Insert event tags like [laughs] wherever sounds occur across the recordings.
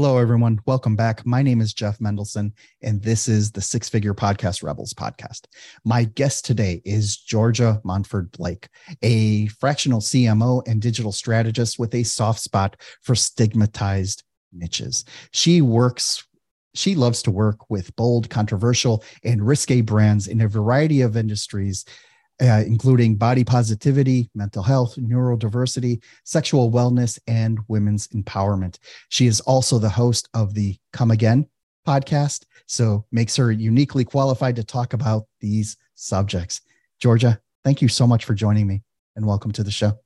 Hello, everyone. Welcome back. My name is Jeff Mendelson, and this is the Six Figure Podcast Rebels podcast. My guest today is Georgia Montford Blake, a fractional CMO and digital strategist with a soft spot for stigmatized niches. She works she loves to work with bold, controversial, and risque brands in a variety of industries uh, including body positivity, mental health, neurodiversity, sexual wellness, and women's empowerment. She is also the host of the Come Again podcast, so makes her uniquely qualified to talk about these subjects. Georgia, thank you so much for joining me and welcome to the show.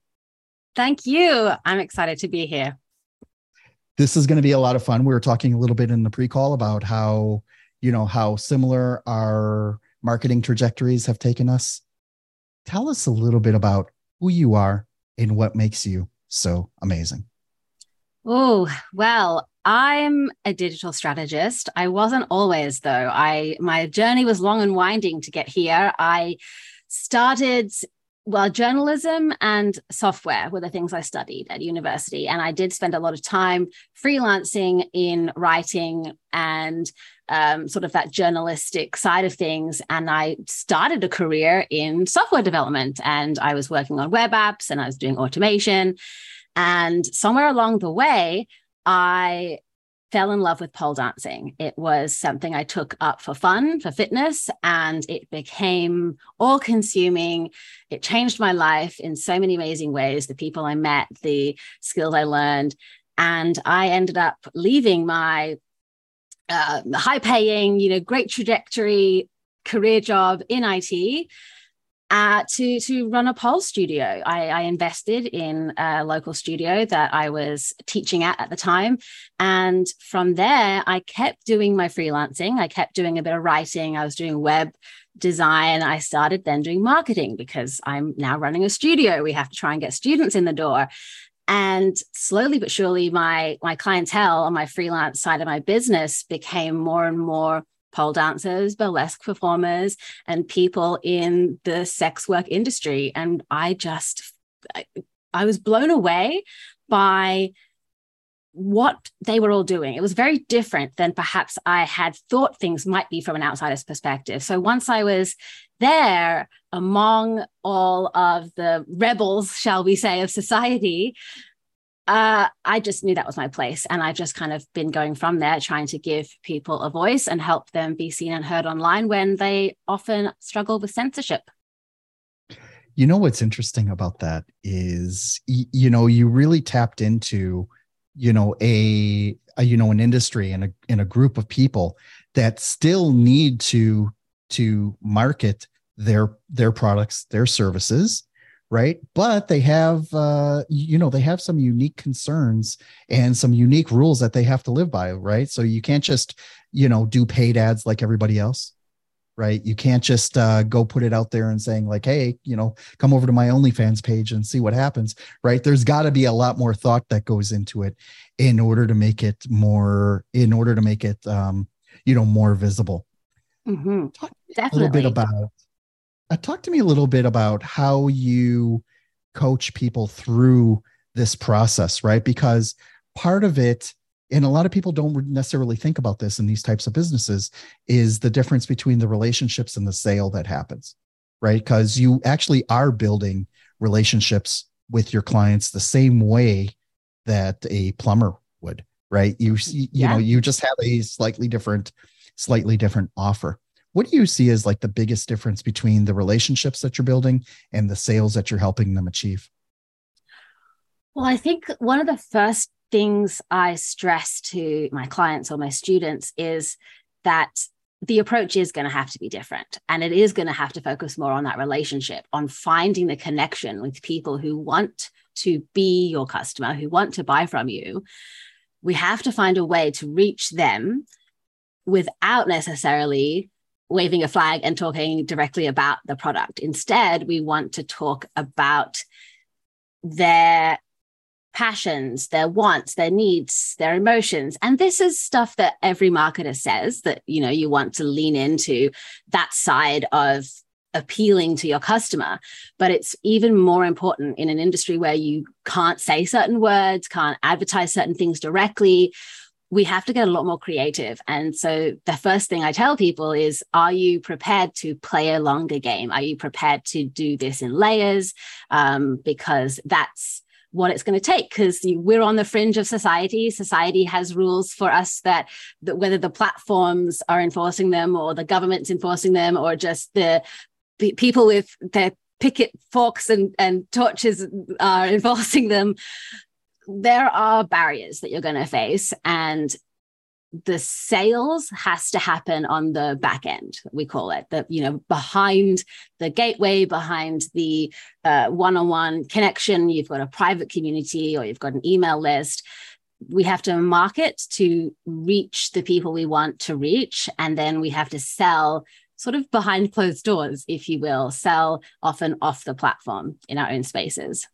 Thank you. I'm excited to be here. This is going to be a lot of fun. We were talking a little bit in the pre-call about how, you know, how similar our marketing trajectories have taken us tell us a little bit about who you are and what makes you so amazing. Oh, well, I'm a digital strategist. I wasn't always though. I my journey was long and winding to get here. I started well, journalism and software were the things I studied at university. And I did spend a lot of time freelancing in writing and um, sort of that journalistic side of things. And I started a career in software development and I was working on web apps and I was doing automation. And somewhere along the way, I fell in love with pole dancing. It was something I took up for fun, for fitness, and it became all consuming. It changed my life in so many amazing ways the people I met, the skills I learned. And I ended up leaving my uh, high paying, you know, great trajectory career job in IT uh, to to run a pole studio. I, I, invested in a local studio that I was teaching at at the time, and from there I kept doing my freelancing. I kept doing a bit of writing. I was doing web design. I started then doing marketing because I'm now running a studio. We have to try and get students in the door. And slowly but surely, my my clientele on my freelance side of my business became more and more pole dancers, burlesque performers, and people in the sex work industry. And I just, I, I was blown away by what they were all doing. It was very different than perhaps I had thought things might be from an outsider's perspective. So once I was there among all of the rebels, shall we say, of society, uh, I just knew that was my place. And I've just kind of been going from there, trying to give people a voice and help them be seen and heard online when they often struggle with censorship. You know, what's interesting about that is, you know, you really tapped into, you know, a, a you know, an industry and a, in a group of people that still need to, to market their, their products, their services, right? But they have uh you know they have some unique concerns and some unique rules that they have to live by right? So you can't just you know do paid ads like everybody else right? You can't just uh, go put it out there and saying like hey you know come over to my onlyfans page and see what happens right? There's got to be a lot more thought that goes into it in order to make it more in order to make it um you know more visible. Mm-hmm. Talk a little bit about Uh, talk to me a little bit about how you coach people through this process, right? Because part of it, and a lot of people don't necessarily think about this in these types of businesses, is the difference between the relationships and the sale that happens, right? Because you actually are building relationships with your clients the same way that a plumber would, right? You you yeah. know you just have a slightly different, slightly different offer what do you see as like the biggest difference between the relationships that you're building and the sales that you're helping them achieve? Well i think one of the first things i stress to my clients or my students is that the approach is going to have to be different and it is going to have to focus more on that relationship on finding the connection with people who want to be your customer, who want to buy from you, we have to find a way to reach them without necessarily waving a flag and talking directly about the product. Instead, we want to talk about their passions, their wants, their needs, their emotions. And this is stuff that every marketer says that, you know, you want to lean into that side of appealing to your customer. But it's even more important in an industry where you can't say certain words, can't advertise certain things directly. We have to get a lot more creative. And so the first thing I tell people is Are you prepared to play a longer game? Are you prepared to do this in layers? Um, because that's what it's going to take because we're on the fringe of society. Society has rules for us that, that whether the platforms are enforcing them or the government's enforcing them or just the, the people with their picket forks and, and torches are [laughs] enforcing them. There are barriers that you're going to face. And the sales has to happen on the back end we call it. The you know behind the gateway behind the uh, one-on-one connection. You've got a private community or you've got an email list. We have to market to reach the people we want to reach and then we have to sell sort of behind closed doors if you will sell often off the platform in our own spaces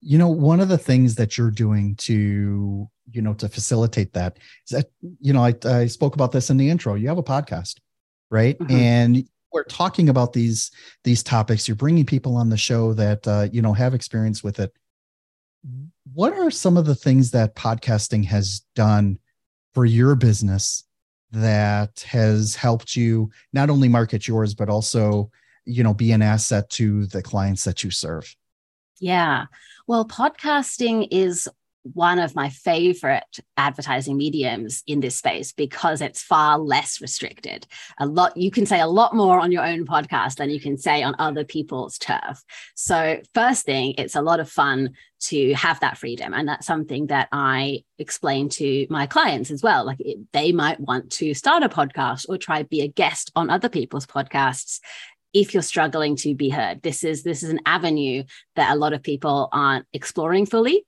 you know one of the things that you're doing to you know to facilitate that is that you know I, I spoke about this in the intro. You have a podcast right? Mm-hmm. and we're talking about these these topics. You're bringing people on the show that uh, you know have experience with it. What are some of the things that podcasting has done for your business that has helped you not only market yours but also you know be an asset to the clients that you serve yeah well podcasting is one of my favorite advertising mediums in this space because it's far less restricted. A lot you can say a lot more on your own podcast than you can say on other people's turf. So, first thing, it's a lot of fun to have that freedom and that's something that I explain to my clients as well. Like they might want to start a podcast or try be a guest on other people's podcasts if you're struggling to be heard this is this is an avenue that a lot of people aren't exploring fully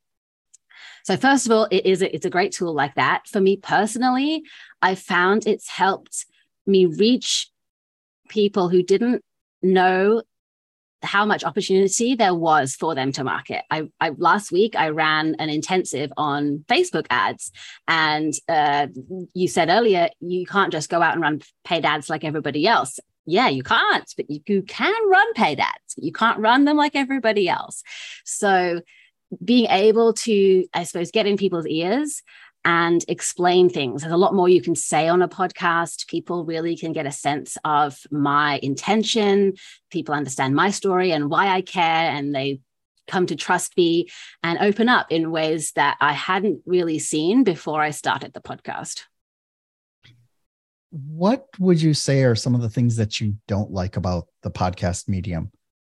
so first of all, it is a, it's a great tool like that. For me personally, I found it's helped me reach people who didn't know how much opportunity there was for them to market. I, I last week I ran an intensive on Facebook ads, and uh, you said earlier you can't just go out and run paid ads like everybody else. Yeah, you can't, but you, you can run paid ads. You can't run them like everybody else. So being able to, I suppose, get in people's ears and explain things. There's a lot more you can say on a podcast. People really can get a sense of my intention. People understand my story and why I care, and they come to trust me and open up in ways that I hadn't really seen before I started the podcast. What would you say are some of the things that you don't like about the podcast medium?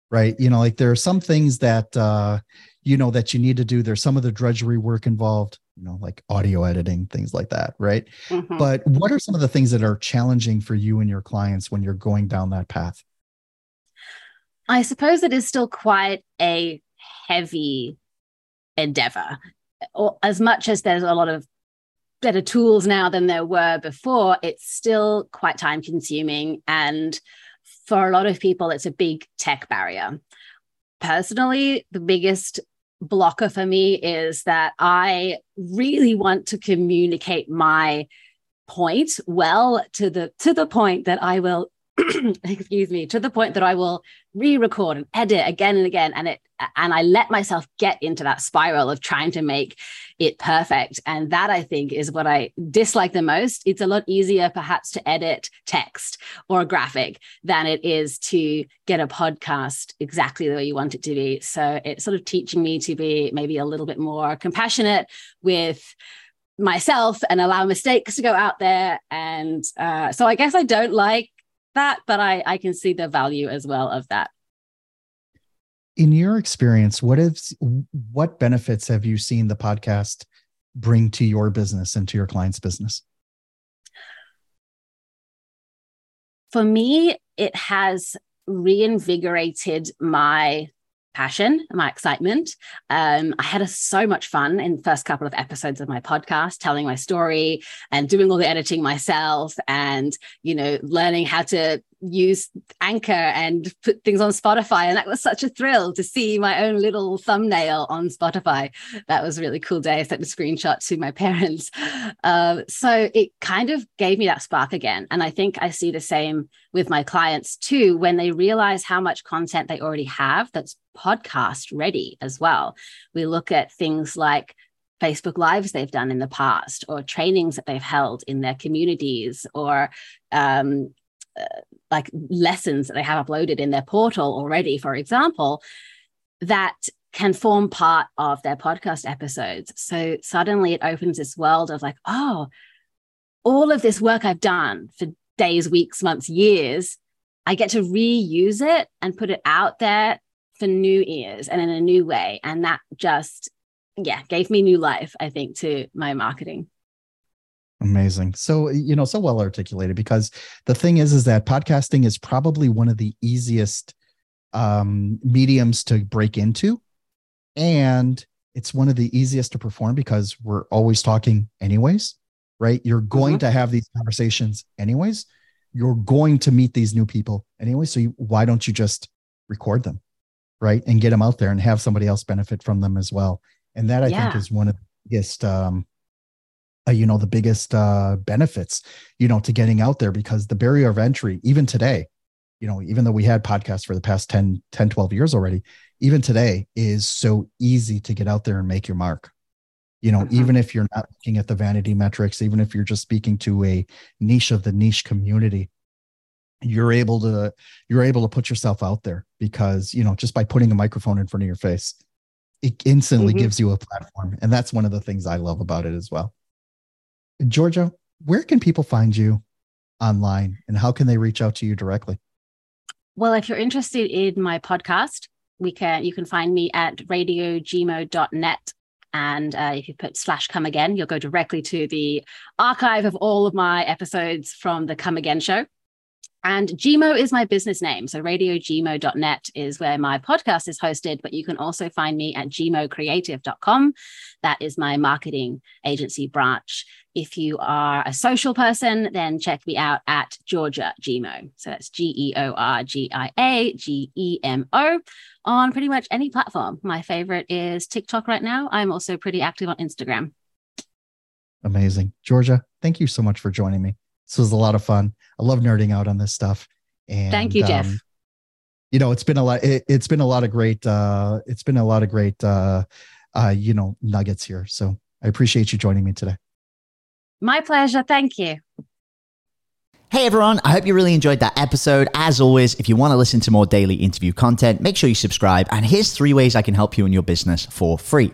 Right. You know, like there are some things that, uh, you know that you need to do there's some of the drudgery work involved you know like audio editing things like that right mm-hmm. but what are some of the things that are challenging for you and your clients when you're going down that path i suppose it is still quite a heavy endeavor or as much as there's a lot of better tools now than there were before it's still quite time consuming. And for a lot of people it's a big tech barrier. Personally the biggest blocker for me is that I really want to communicate my point well to the to the point that I will [clears throat] excuse me to the point that I will re-record and edit again and again. And it and I let myself get into that spiral of trying to make it perfect. And that I think is what I dislike the most. It's a lot easier perhaps to edit text or a graphic than it is to get a podcast exactly the way you want it to be. So it's sort of teaching me to be maybe a little bit more compassionate with myself and allow mistakes to go out there. And uh, so i guess i don't like that, but I, I can see the value as well of that. In your experience, what is what benefits have you seen the podcast bring to your business and to your client's business? For me, it has reinvigorated my passion, my excitement. Um, I had a, so much fun in the first couple of episodes of my podcast, telling my story and doing all the editing myself, and you know, learning how to use Anchor and put things on Spotify. And that was such a thrill to see my own little thumbnail on Spotify. That was a really cool day. I sent a screenshot to my [laughs] parents. Um, so it kind of gave me that spark again. And I think I see the same with my clients too when they realize how much content they already have that's podcast ready as well. We look at things like Facebook Lives they've done in the past, or trainings that they've held in their communities, or um, uh, like lessons that they have uploaded in their portal already, for example, that can form part of their podcast episodes. So suddenly it opens this world of like, oh, all of this work I've done for days, weeks, months, years, I get to reuse it and put it out there for new ears and in a new way. And that just, yeah, gave me new life, I think, to my marketing. Amazing. So, you know, so well articulated because the thing is, is that podcasting is probably one of the easiest um, mediums to break into. And it's one of the easiest to perform because we're always talking anyways, right? You're going mm-hmm. to have these conversations anyways. You're going to meet these new people anyway. So you, why don't you just record them, right? And get them out there and have somebody else benefit from them as well. And that I yeah. think is one of the biggest um, uh, you know the biggest uh, benefits you know to getting out there because the barrier of entry even today you know even though we had podcasts for the past 10 10 12 years already even today is so easy to get out there and make your mark you know mm-hmm. even if you're not looking at the vanity metrics even if you're just speaking to a niche of the niche community you're able to you're able to put yourself out there because you know just by putting a microphone in front of your face it instantly mm-hmm. gives you a platform and that's one of the things i love about it as well Georgia, where can people find you online and how can they reach out to you directly? Well, if you're interested in my podcast, we can you can find me at radiogemo.net. And uh, if you put slash come again, you'll go directly to the archive of all of my episodes from the Come Again show. And Gemo is my business name. So radiogemo.net is where my podcast is hosted, but you can also find me at gemocreative.com. That is my marketing agency branch. If you are a social person, then check me out at Georgia Gemo. So that's G E O R G I A G E M O on pretty much any platform. My favorite is TikTok right now. I'm also pretty active on Instagram. Amazing. Georgia, thank you so much for joining me. This was a lot of fun. I love nerding out on this stuff. And thank you, Jeff. Um, you know, it's been a lot. It, has been a lot of great. uh It's been a lot of great. uh uh You know, nuggets here. So I appreciate you joining me today. My pleasure. Thank you. Hey everyone, I hope you really enjoyed that episode. As always, if you want to listen to more daily interview content, make sure you subscribe. And here's three ways I can help you in your business for free.